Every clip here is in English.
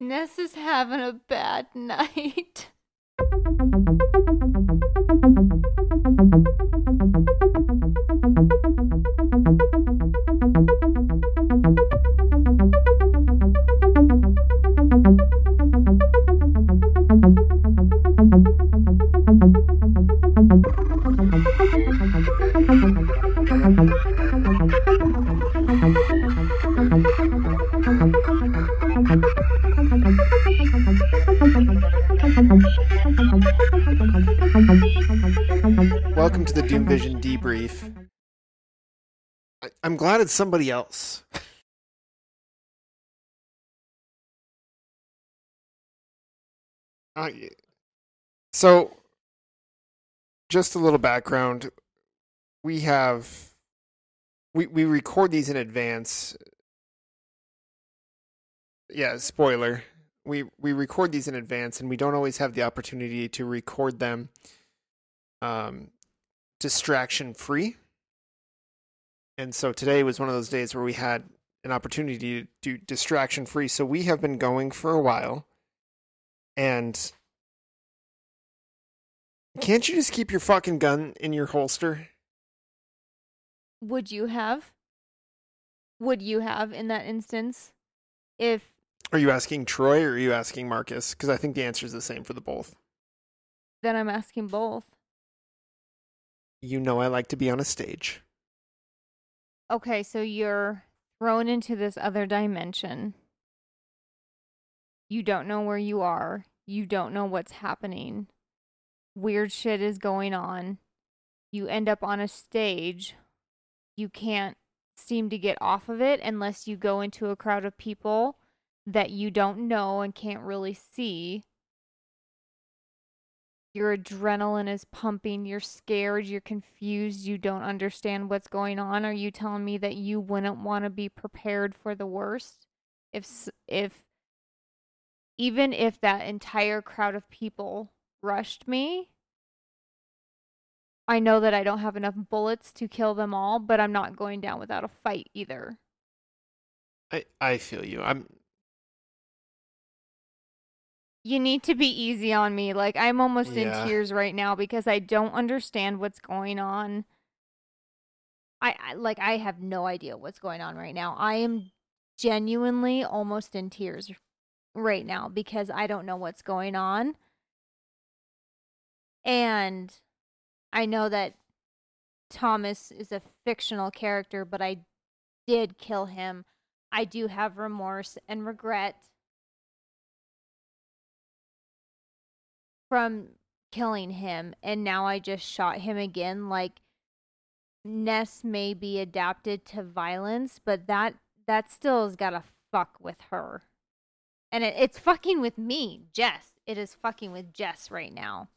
Ness is having a bad night. Somebody else. Uh, so, just a little background. We have we we record these in advance. Yeah, spoiler. We we record these in advance, and we don't always have the opportunity to record them um, distraction free. And so today was one of those days where we had an opportunity to do distraction free. So we have been going for a while. And can't you just keep your fucking gun in your holster? Would you have? Would you have in that instance? If Are you asking Troy or are you asking Marcus? Because I think the answer is the same for the both. then I'm asking both. You know I like to be on a stage. Okay, so you're thrown into this other dimension. You don't know where you are. You don't know what's happening. Weird shit is going on. You end up on a stage. You can't seem to get off of it unless you go into a crowd of people that you don't know and can't really see. Your adrenaline is pumping. You're scared. You're confused. You don't understand what's going on. Are you telling me that you wouldn't want to be prepared for the worst? If if even if that entire crowd of people rushed me, I know that I don't have enough bullets to kill them all, but I'm not going down without a fight either. I, I feel you. I'm You need to be easy on me. Like I'm almost Yeah. in tears right now because I don't understand what's going on. I, I like I have no idea what's going on right now. I am genuinely almost in tears right now because I don't know what's going on. And I know that Thomas is a fictional character, but I did kill him. I do have remorse and regret from killing him and now I just shot him again like Ness may be adapted to violence but that that still has got to fuck with her and it, it's fucking with me Jess it is fucking with Jess right now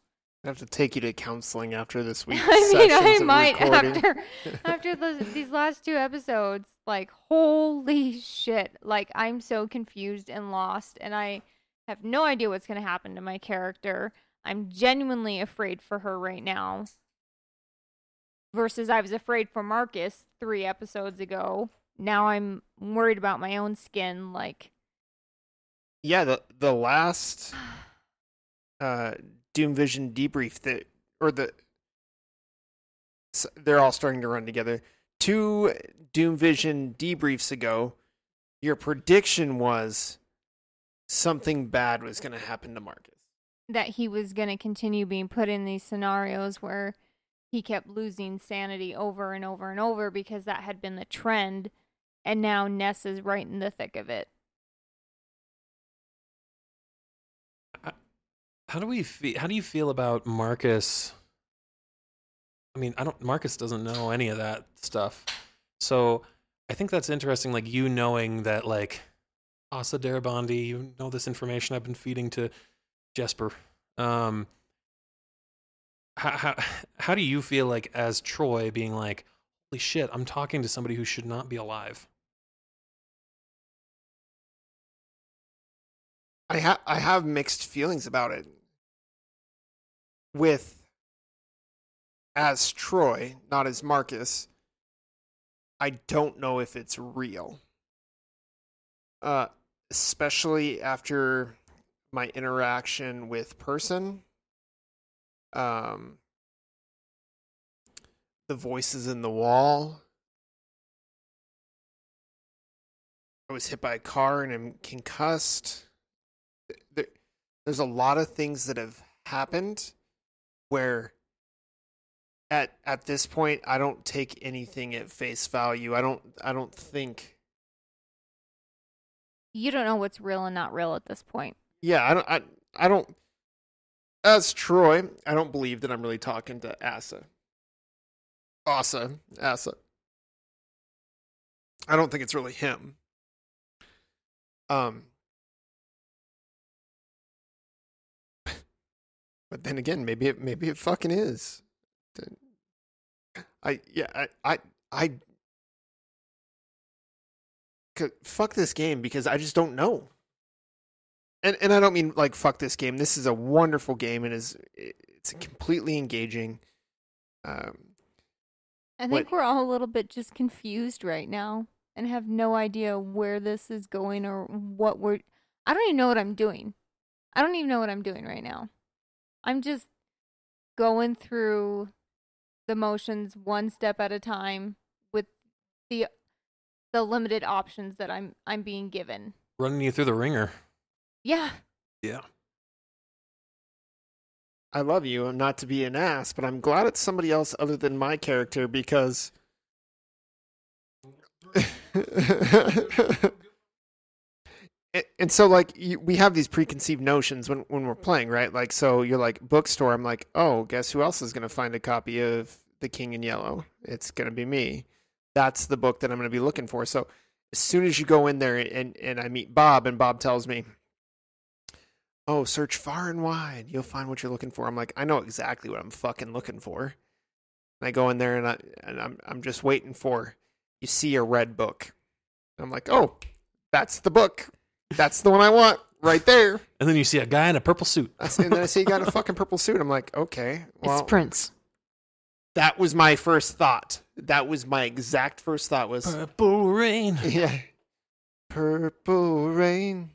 I have to take you to counseling after this week. I mean I might recording. after after the, these last two episodes like holy shit like I'm so confused and lost and I have no idea what's going to happen to my character I'm genuinely afraid for her right now. Versus I was afraid for Marcus three episodes ago. Now I'm worried about my own skin. Like, yeah, the the last uh Doom Vision debrief that or the they're all starting to run together. Two Doom Vision debriefs ago, your prediction was something bad was going to happen to Marcus. That he was going to continue being put in these scenarios where he kept losing sanity over and over and over because that had been the trend. And now Ness is right in the thick of it. How do we feel? How do you feel about Marcus? I mean, I don't. Marcus doesn't know any of that stuff, so I think that's interesting. Like you knowing that, like Asa Darabandi, you know this information I've been feeding to Jesper. Um, how how how do you feel like as Troy being like, holy shit, I'm talking to somebody who should not be alive? I have I have mixed feelings about it. With as Troy, not as Marcus, I don't know if it's real. Uh especially after my interaction with person. Um, the voices in the wall. I was hit by a car and i'm concussed. There, there's a lot of things that have happened where at at this point I don't take anything at face value. I don't I don't think You don't know what's real and not real at this point. Yeah, I don't I I don't as Troy, I don't believe that I'm really talking to Asa. Asa, Asa. I don't think it's really him. Um But then again, maybe it maybe it fucking is. I yeah, I I I fuck this game because I just don't know. And and I don't mean like fuck this game. This is a wonderful game It is it's completely engaging. Um I What- think we're all a little bit just confused right now and have no idea where this is going or what we're. I don't even know what I'm doing. I don't even know what I'm doing right now. I'm just going through the motions one step at a time with the the limited options that I'm I'm being given. Running you through the ringer. Yeah. Yeah. I love you, and not to be an ass, but I'm glad it's somebody else other than my character because. And- and so, like, we have these preconceived notions when when we're playing, right? Like, so you're like bookstore. I'm like, oh, guess who else is going to find a copy of The King in Yellow? It's going to be me. That's the book that I'm going to be looking for. So, as soon as you go in there and and I meet Bob, and Bob tells me, oh, search far and wide. You'll find what you're looking for. I'm like, I know exactly what I'm fucking looking for. And I go in there and I and I'm I'm just waiting for you see a red book. I'm like, oh, that's the book. That's the one I want right there. And then you see a guy in a purple suit. And then I see you got a fucking purple suit. I'm like, okay, well, it's Prince. that was my first thought. That was my exact first thought was Purple rain. yeah, purple rain.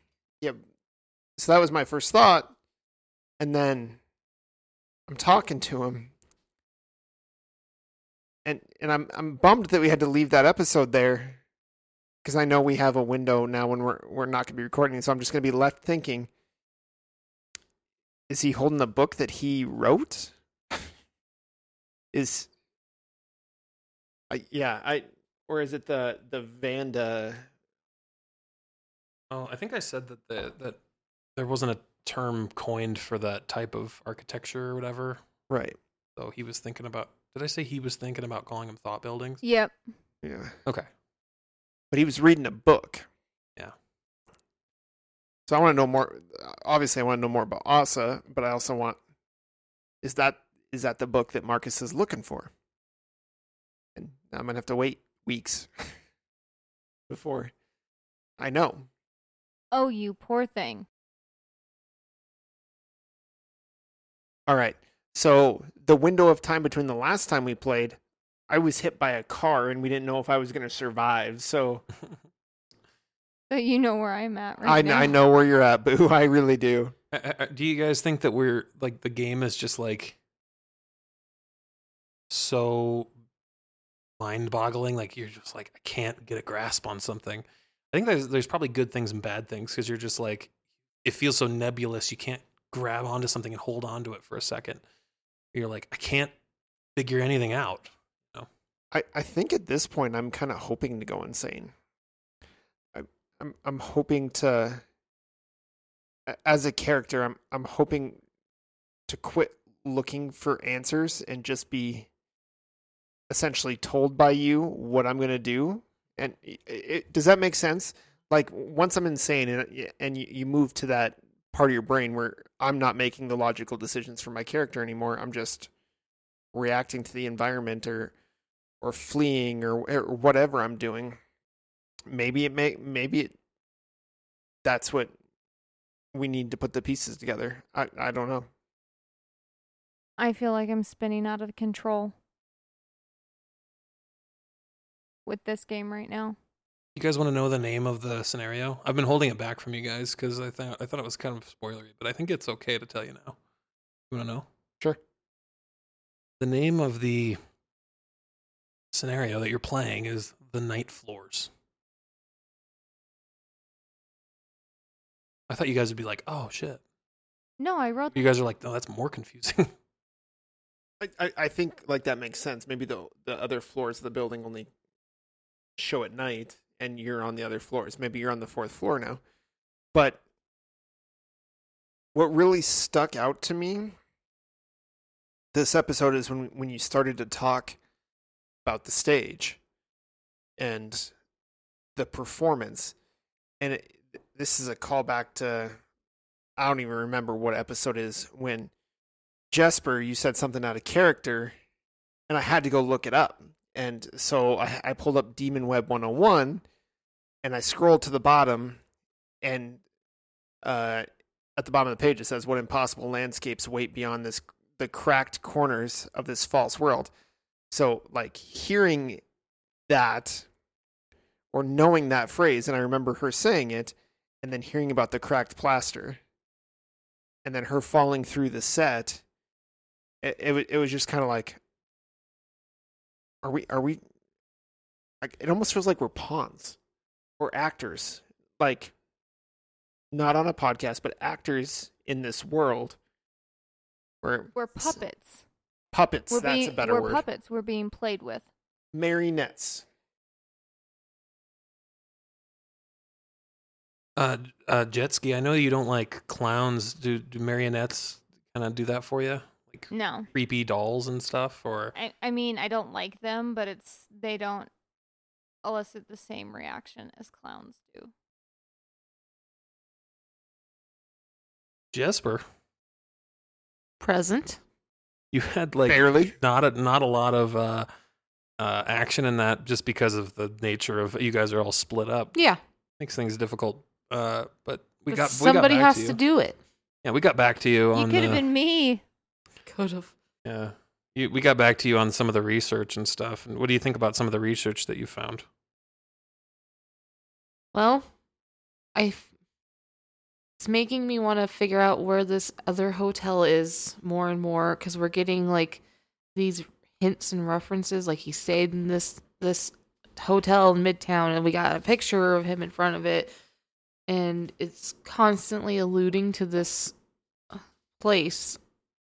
So that was my first thought, and then I'm talking to him, and and I'm I'm bummed that we had to leave that episode there, because I know we have a window now when we're we're not going to be recording, so I'm just going to be left thinking. Is he holding the book that he wrote? is I yeah, I or is it the the Vanda Oh, I think I said that the that there wasn't a term coined for that type of architecture or whatever. right. So he was thinking about. Did I say he was thinking about calling them thought buildings? Yep. Yeah. Okay. But he was reading a book. Yeah. So I want to know more obviously I want to know more about Asa, but I also want is that is that the book that Marcus is looking for? And I'm going to have to wait weeks before I know. Oh, you poor thing. All right. So the window of time between the last time we played, I was hit by a car and we didn't know if I was going to survive. So So you know where I'm at right I, now. I know where you're at, Boo. I really do. Uh, Do you guys think that we're like the game is just like so mind-boggling? Like you're just like I can't get a grasp on something. I think there's there's probably good things and bad things because you're just like it feels so nebulous. You can't grab onto something and hold on to it for a second. You're like I can't figure anything out. I, I think at this point I'm kind of hoping to go insane. I, I'm I'm hoping to, as a character, I'm I'm hoping to quit looking for answers and just be essentially told by you what I'm gonna do. And it, it, does that make sense? Like once I'm insane and and you, you move to that part of your brain where I'm not making the logical decisions for my character anymore. I'm just reacting to the environment or or fleeing or, or whatever I'm doing. Maybe it may maybe it that's what we need to put the pieces together. I I don't know. I feel like I'm spinning out of control with this game right now. You guys want to know the name of the scenario? I've been holding it back from you guys because I thought I thought it was kind of spoilery, but I think it's okay to tell you now. You want to know? Sure. The name of the scenario that you're playing is the Night Floors. I thought you guys would be like, "Oh shit!" No, I wrote. You guys are like, "No, that's more confusing." I, I, I think like that makes sense. Maybe the the other floors of the building only show at night, and you're on the other floors. Maybe you're on the fourth floor now. But what really stuck out to me this episode is when when you started to talk about the stage and the performance, and it, this is a callback to I don't even remember what episode is when Jesper, you said something out of character, and I had to go look it up. And so I, I pulled up Demon Web 101, and I scrolled to the bottom, and uh, at the bottom of the page it says, "What impossible landscapes wait beyond this the cracked corners of this false world." So, like hearing that or knowing that phrase, and I remember her saying it, and then hearing about the cracked plaster, and then her falling through the set it it, it was just kind of like are we are we like it almost feels like we're pawns or actors like not on a podcast but actors in this world where We're puppets. puppets We're that's being, a better we're word puppets. We're being played with. marionettes uh, uh, jet ski. I know you don't like clowns. Do do marionettes kind of do that for you? Like No, creepy dolls and stuff, or I, I mean I don't like them, but it's they don't elicit the same reaction as clowns do. Jesper? Present. You had like barely not a not a lot of uh, uh, action in that, just because of the nature of you guys are all split up. Yeah. Makes things difficult. Uh, but we but got somebody we got back has to, to, do it. Yeah, we got back to you You could have been me. Could have. Yeah. You, we got back to you on some of the research and stuff. And what do you think about some of the research that you found? Well, I It's making me want to figure out where this other hotel is more and more because we're getting like these hints and references. Like he stayed in this this hotel in Midtown, and we got a picture of him in front of it, and it's constantly alluding to this uh, place,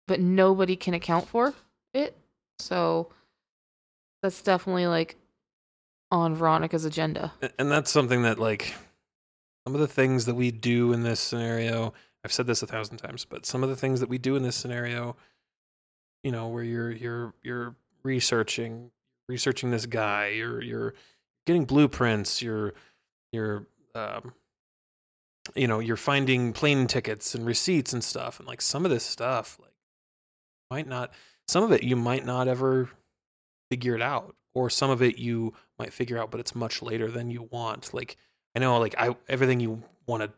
but nobody can account for it. So that's definitely like on Veronica's agenda. And that's something that, like, some of the things that we do in this scenario, I've said this a thousand times, but some of the things that we do in this scenario, you know, where you're you're you're researching researching this guy, you're you're getting blueprints, you're you're um you know, you're finding plane tickets and receipts and stuff, and like some of this stuff, like might not some of it you might not ever figure it out or some of it you might figure out but it's much later than you want like i know like i everything you want to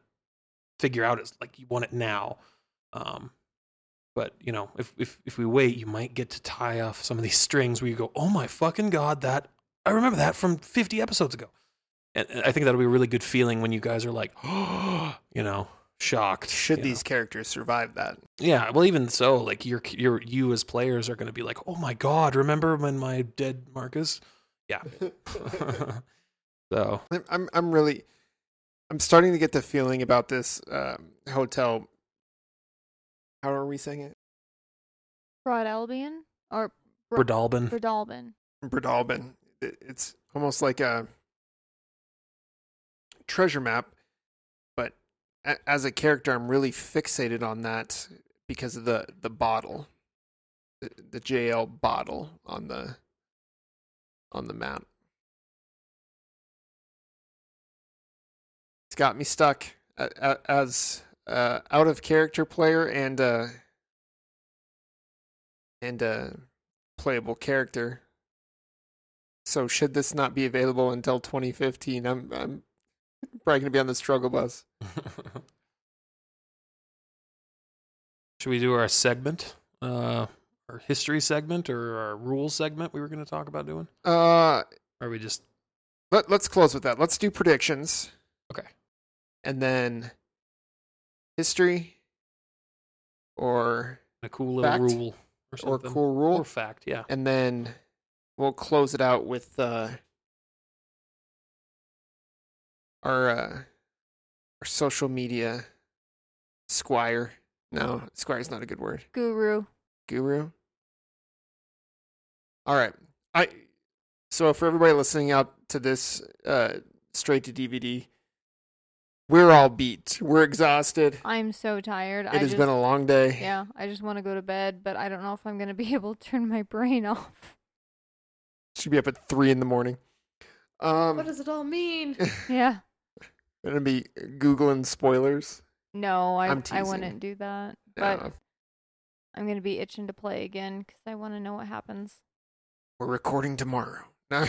figure out is like you want it now um but you know if if if we wait you might get to tie off some of these strings where you go oh my fucking god that i remember that from 50 episodes ago. And, and i think that'll be a really good feeling when you guys are like you know shocked should you know? these characters survive that Yeah, well, even so, like you're you're you as players are going to be like, oh my god, remember when my dead Marcus? Yeah. so I'm, I'm I'm really I'm starting to get the feeling about this um, hotel. How are we saying it? Broad Albion or Bradalbin. Bradalbin. Bradalbin. It- It's almost like a treasure map, but a- as a character, I'm really fixated on that because of the the bottle, the, the JL bottle on the on the map. It's got me stuck as uh, out of character player and uh, and a playable character. So should this not be available until 2015, I'm I'm probably gonna be on the struggle bus. Should we do our segment? Uh our history segment or our rules segment we were going to talk about doing? Uh, Or are we just Let, let's close with that. Let's do predictions. Okay. And then history or A cool little Fact? rule or or cool rule. Or fact, yeah. and then we'll close it out with uh, our uh, our social media squire. No, squire's not a good word. Guru. Guru. All right. I so for everybody listening out to this uh straight to DVD, we're all beat. We're exhausted. I'm so tired. It I has just, been a long day. yeah. I just want to go to bed, but I don't know if I'm gonna be able to turn my brain off. Should be up at three in the morning. Um what does it all mean? Yeah. Gonna be googling spoilers. No, I I'm I teasing. wouldn't do that. Yeah, But I'm gonna be itching to play again because I want to know what happens. we're recording tomorrow. All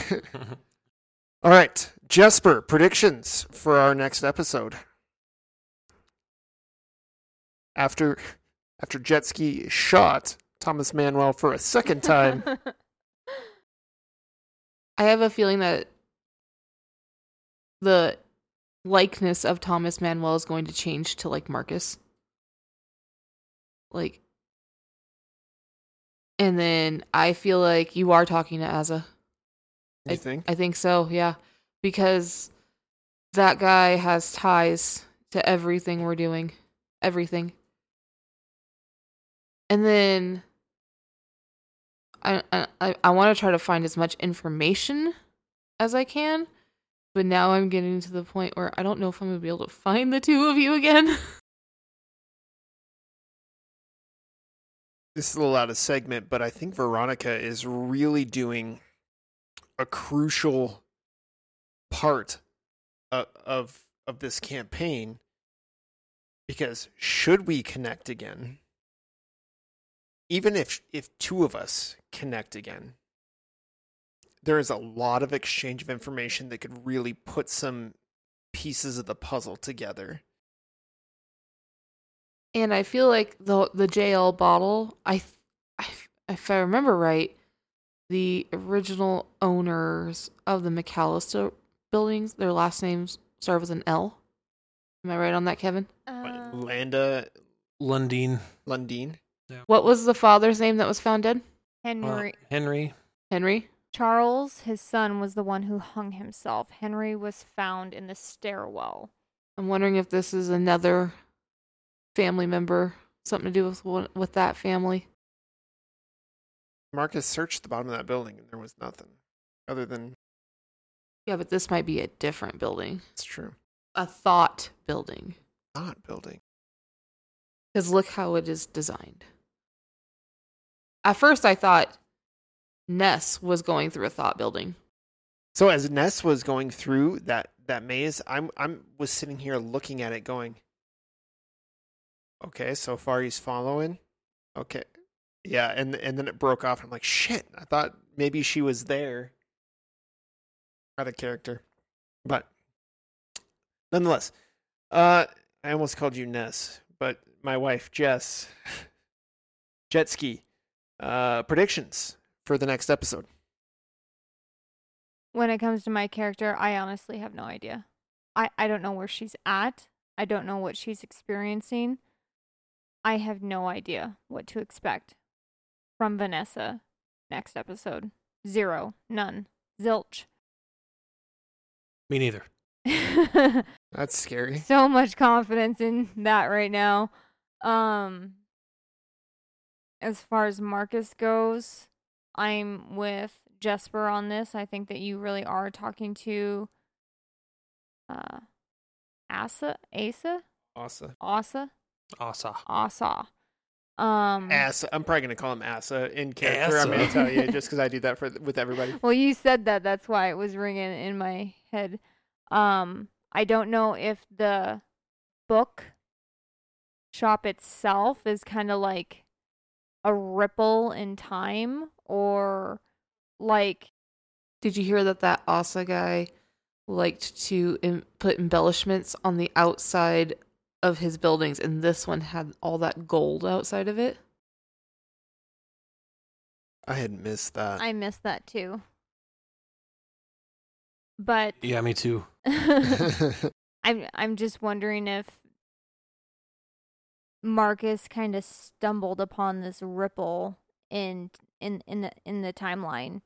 right, Jesper, predictions for our next episode. After after jet ski shot Thomas Manuel for a second time. I have a feeling that the likeness of Thomas Manuel is going to change to like Marcus. Like and then I feel like you are talking to Asa. you think? I think so, yeah. Because that guy has ties to everything we're doing. Everything. And then I I I want to try to find as much information as I can, but now I'm getting to the point where I don't know if I'm going to be able to find the two of you again. This is a out of segment, but I think Veronica is really doing a crucial part of of, of this campaign because should we connect again, even if if two of us connect again, there is a lot of exchange of information that could really put some pieces of the puzzle together. and I feel like the the JL bottle, I, I if I remember right, the original owners of the McAllister buildings, their last names start with an L. Am I right on that, Kevin? But Um, Landa Lundeen. Lundeen, What was the father's name that was found dead? Uh, Henry Henry. Henry. Charles, his son, was the one who hung himself. Henry was found in the stairwell. I'm wondering if this is another family member, something to do with with that family. Marcus searched the bottom of that building and there was nothing other than Yeah, but this might be a different building, it's true. a thought building. Thought building. Because look how it is designed. At first, I thought Ness was going through a thought building. So as Ness was going through that that maze, I'm I'm was sitting here looking at it going, okay, so far he's following. Okay. Yeah, and and then it broke off. I'm like, shit, I thought maybe she was there. Out of character. But nonetheless, uh I almost called you Ness, but my wife Jess Jet ski. Uh predictions for the next episode. When it comes to my character, I honestly have no idea. I, I don't know where she's at. I don't know what she's experiencing. I have no idea what to expect from Vanessa next episode. Zero. None. Zilch. Me neither. That's scary. so much confidence in that right now. Um as far as Marcus goes, I'm with Jesper on this. I think that you really are talking to uh Asa Asa Asa. Asa Asa. Asa. Um Asa. I'm probably gonna call him Asa in character. I'm gonna tell you just because I do that for with everybody. Well, you said that. That's why it was ringing in my head. Um, I don't know if the book shop itself is kind of like a ripple in time or like Did you hear that that Asa guy liked to em- put embellishments on the outside of his buildings, and this one had all that gold outside of it? I had missed that. I missed that too. But Yeah, me too. I'm I'm just wondering if Marcus kind of stumbled upon this ripple in in in the in the timeline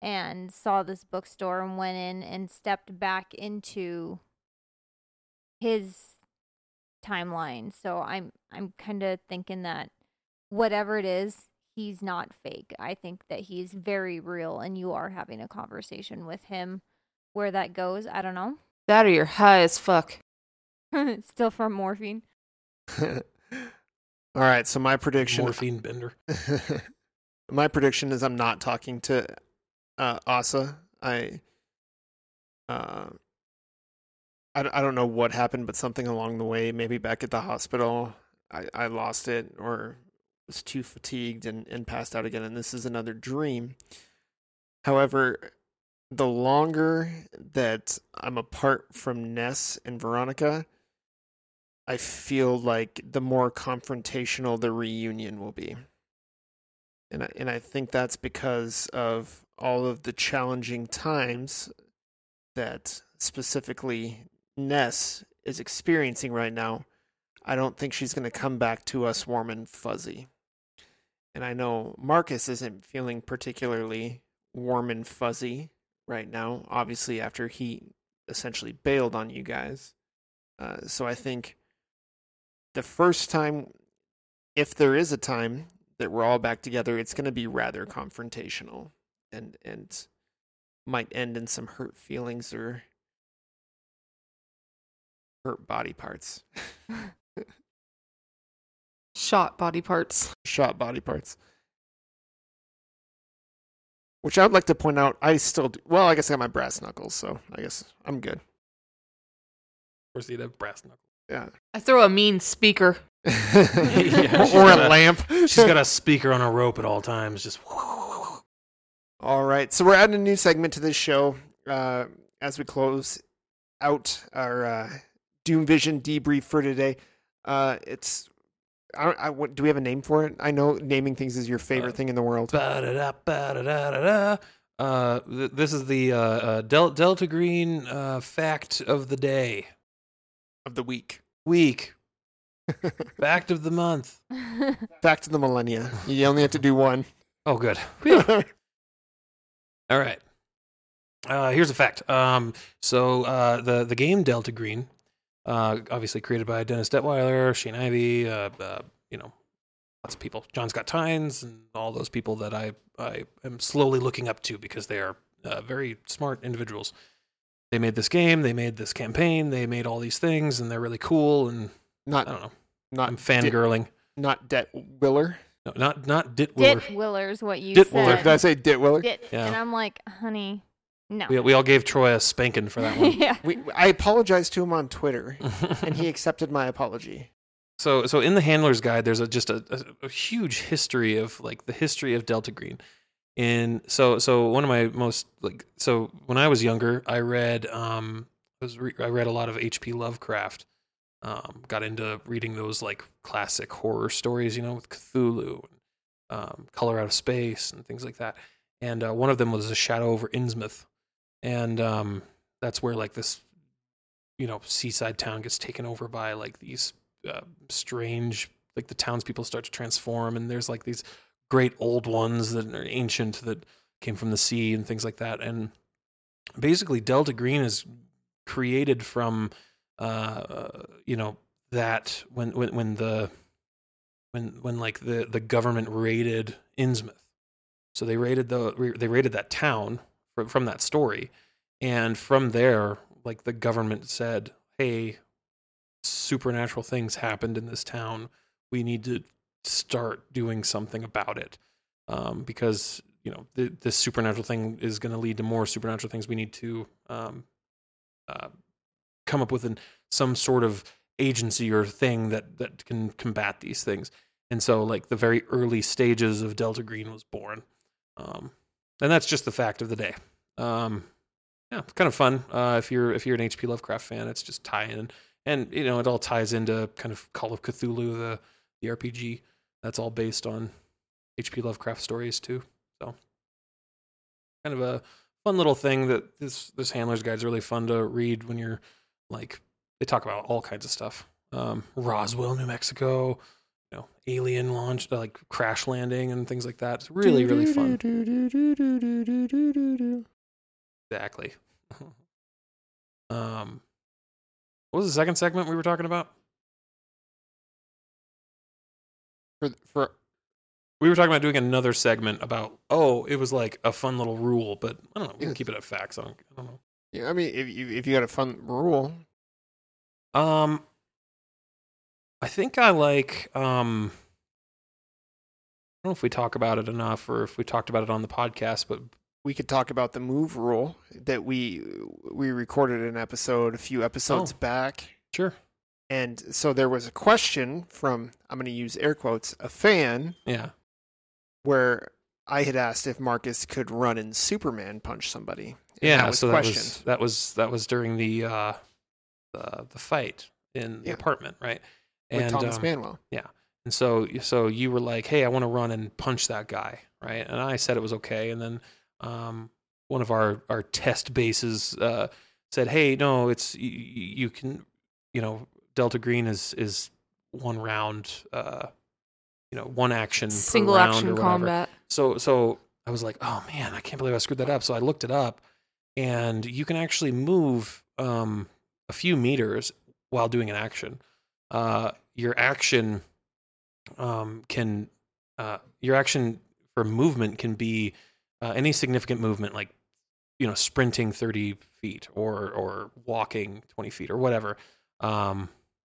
and saw this bookstore and went in and stepped back into his timeline. So I'm I'm kind of thinking that whatever it is, he's not fake. I think that he's very real and you are having a conversation with him. Where that goes, I don't know. That or you're high as fuck. Still from morphine. All right, so my prediction Morphine bender. my prediction is I'm not talking to uh, Asa. I, uh, I, I don't know what happened, but something along the way, maybe back at the hospital, I, I lost it or was too fatigued and, and passed out again. And this is another dream. However, the longer that I'm apart from Ness and Veronica, I feel like the more confrontational the reunion will be and I, and I think that's because of all of the challenging times that specifically Ness is experiencing right now. I don't think she's going to come back to us warm and fuzzy. And I know Marcus isn't feeling particularly warm and fuzzy right now, obviously, after he essentially bailed on you guys. Uh, so I think the first time, if there is a time that we're all back together, it's going to be rather confrontational and and might end in some hurt feelings or hurt body parts, Shot body parts. shot body parts. Which I would like to point out, I still do. Well, I guess I got my brass knuckles, so I guess I'm good. Of course, you'd have brass knuckles. Yeah. I throw a mean speaker. Yeah, or a a- lamp. She's got a speaker on a rope at all times. Just All right, so we're adding a new segment to this show uh, as we close out our uh, Doom Vision debrief for today. Uh, it's I, don't- I, what, do we have a name for it? I know naming things is your favorite Uh, thing in the world. ba-da-da, ba-da-da-da-da. Uh, th- this is the uh, uh, Del- Delta Green uh, fact of the day. of the week. Week. Fact of the month. Back to the millennia. You only have to do one. Oh, good. All right. Uh, here's a fact. Um, so uh, the the game Delta Green, uh, obviously created by Dennis Detweiler, Shane Ivey, uh, uh, you know, lots of people. John Scott Tynes and all those people that I I am slowly looking up to because they are uh, very smart individuals. They made this game, they made this campaign, they made all these things, and they're really cool. And not I don't know, not I'm Dit- fangirling. not Det Willer. No, not not Ditwiller. Dit Willer's what you Ditwiller. Did I say Dit Willer? Dit. Yeah. And I'm like, honey, no. We, we all gave Troy a spanking for that one. yeah. We, I apologized to him on Twitter, and he accepted my apology. So, so in the handler's guide, there's a, just a, a, a huge history of like the history of Delta Green. In so, so one of my most like so when I was younger, I read um I was re- I read a lot of H.P. Lovecraft. Um, got into reading those like classic horror stories, you know, with Cthulhu, and, um, Color Out of Space, and things like that. And uh, one of them was A Shadow over Innsmouth, and um, that's where like this, you know, seaside town gets taken over by like these uh, strange like the townspeople start to transform and there's like these great old ones that are ancient that came from the sea and things like that. And basically delta green is created from uh you know that when when when the when when like the the government raided innsmouth. So they raided the they raided that town from, from that story. And from there like the government said hey supernatural things happened in this town. We need to start doing something about it um, because you know th- this supernatural thing is going to lead to more supernatural things. We need to um, uh, come up with an, some sort of agency or thing that that can combat these things. And so, like the very early stages of Delta Green was born, um, and that's just the fact of the day. Um, yeah, it's kind of fun uh, if you're if you're an H.P. Lovecraft fan. It's just tie in and you know it all ties into kind of Call of Cthulhu, the the RPG. That's all based on H.P. Lovecraft stories too. So kind of a fun little thing that this this handler's guide is really fun to read when you're like they talk about all kinds of stuff. Um, Roswell, New Mexico, you know, alien launch, like crash landing and things like that. It's really really fun. Exactly. um, what was the second segment we were talking about? For for We were talking about doing another segment about oh, it was like a fun little rule, but I don't know. We can keep it at facts. I don't, I don't know. yeah, I mean, if you if you got a fun rule, Um, I think I like. Um, I don't know if we talk about it enough, or if we talked about it on the podcast, but we could talk about the move rule that we we recorded an episode a few episodes Oh. back. sure, And so there was a question from I'm going to use air quotes a fan yeah, where I had asked if Marcus could run and Superman punch somebody. And yeah. that was so that questioned. was that was that was during the uh, the the fight in the apartment, right? with Thomas um, Manuel. Yeah, and so, so you were like, "Hey, I want to run and punch that guy," right? And I said it was okay. And then um, one of our our test bases uh, said, "Hey, no, it's you, you can, you know, Delta Green is is one round, uh, you know, one action, per Single action combat. So, so I was like, "Oh man, I can't believe I screwed that up." So I looked it up, and you can actually move um, a few meters while doing an action. Uh, your action um, can uh, your action for movement can be uh, any significant movement, like you know, sprinting thirty feet or or walking twenty feet or whatever. Um,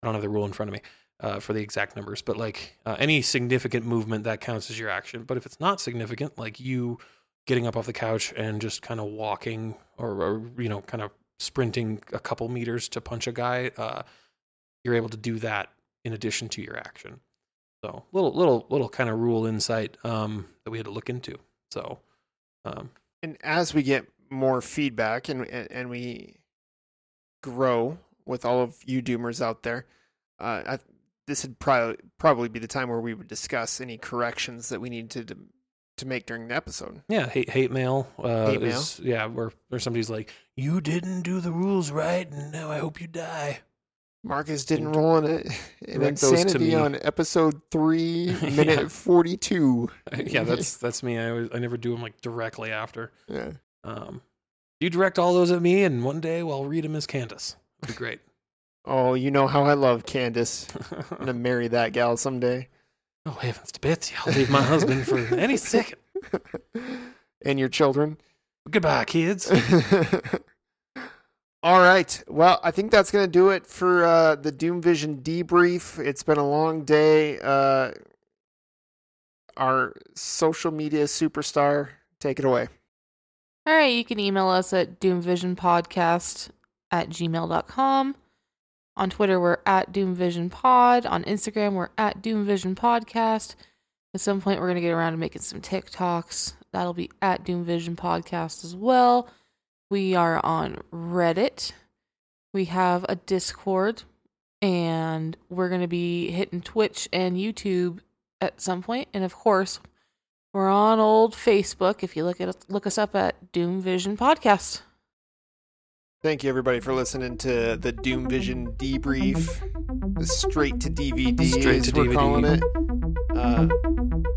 I don't have the rule in front of me uh, for the exact numbers, but like uh, any significant movement that counts as your action. But if it's not significant, like you getting up off the couch and just kind of walking or, or you know, kind of sprinting a couple meters to punch a guy, uh, you're able to do that in addition to your action. So little little little kind of rule insight um, that we had to look into. So um, And as we get more feedback and and, and we grow with all of you doomers out there, uh, I, this would probably probably be the time where we would discuss any corrections that we need to to, to make during the episode. yeah, hate hate mail uh, Hate mail? is yeah where where somebody's like you didn't do the rules right and now I hope you die. Marcus didn't And roll an direct those to insanity on episode three, Yeah. minute forty-two. yeah, that's that's me. I always, I never do them like directly after. Yeah. Um, you direct all those at me, and one day we'll read them as Candace. It'd be great. Oh, you know how I love Candace. I'm gonna marry that gal someday. oh heavens to Betsy! I'll leave my husband for any second. and your children. Goodbye, kids. All right. Well, I think that's going to do it for uh, the Doom Vision debrief. It's been a long day. Uh, our social media superstar, take it away. All right, you can email us at doomvisionpodcast at gmail.com. On Twitter, we're at doomvisionpod. On Instagram, we're at doomvisionpodcast. At some point, we're going to get around to making some TikToks. That'll be at doomvisionpodcast as well. We are on Reddit. We have a Discord. And we're going to be hitting Twitch and YouTube at some point. And of course, we're on old Facebook. If you look at look us up at Doom Vision Podcast. Thank you, everybody, for listening to the Doom Vision debrief. The straight to DVD, Straight to we're DVD. calling it. Uh,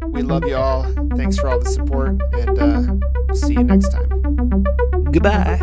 we love you all. Thanks for all the support, and uh, we'll see you next time. Goodbye.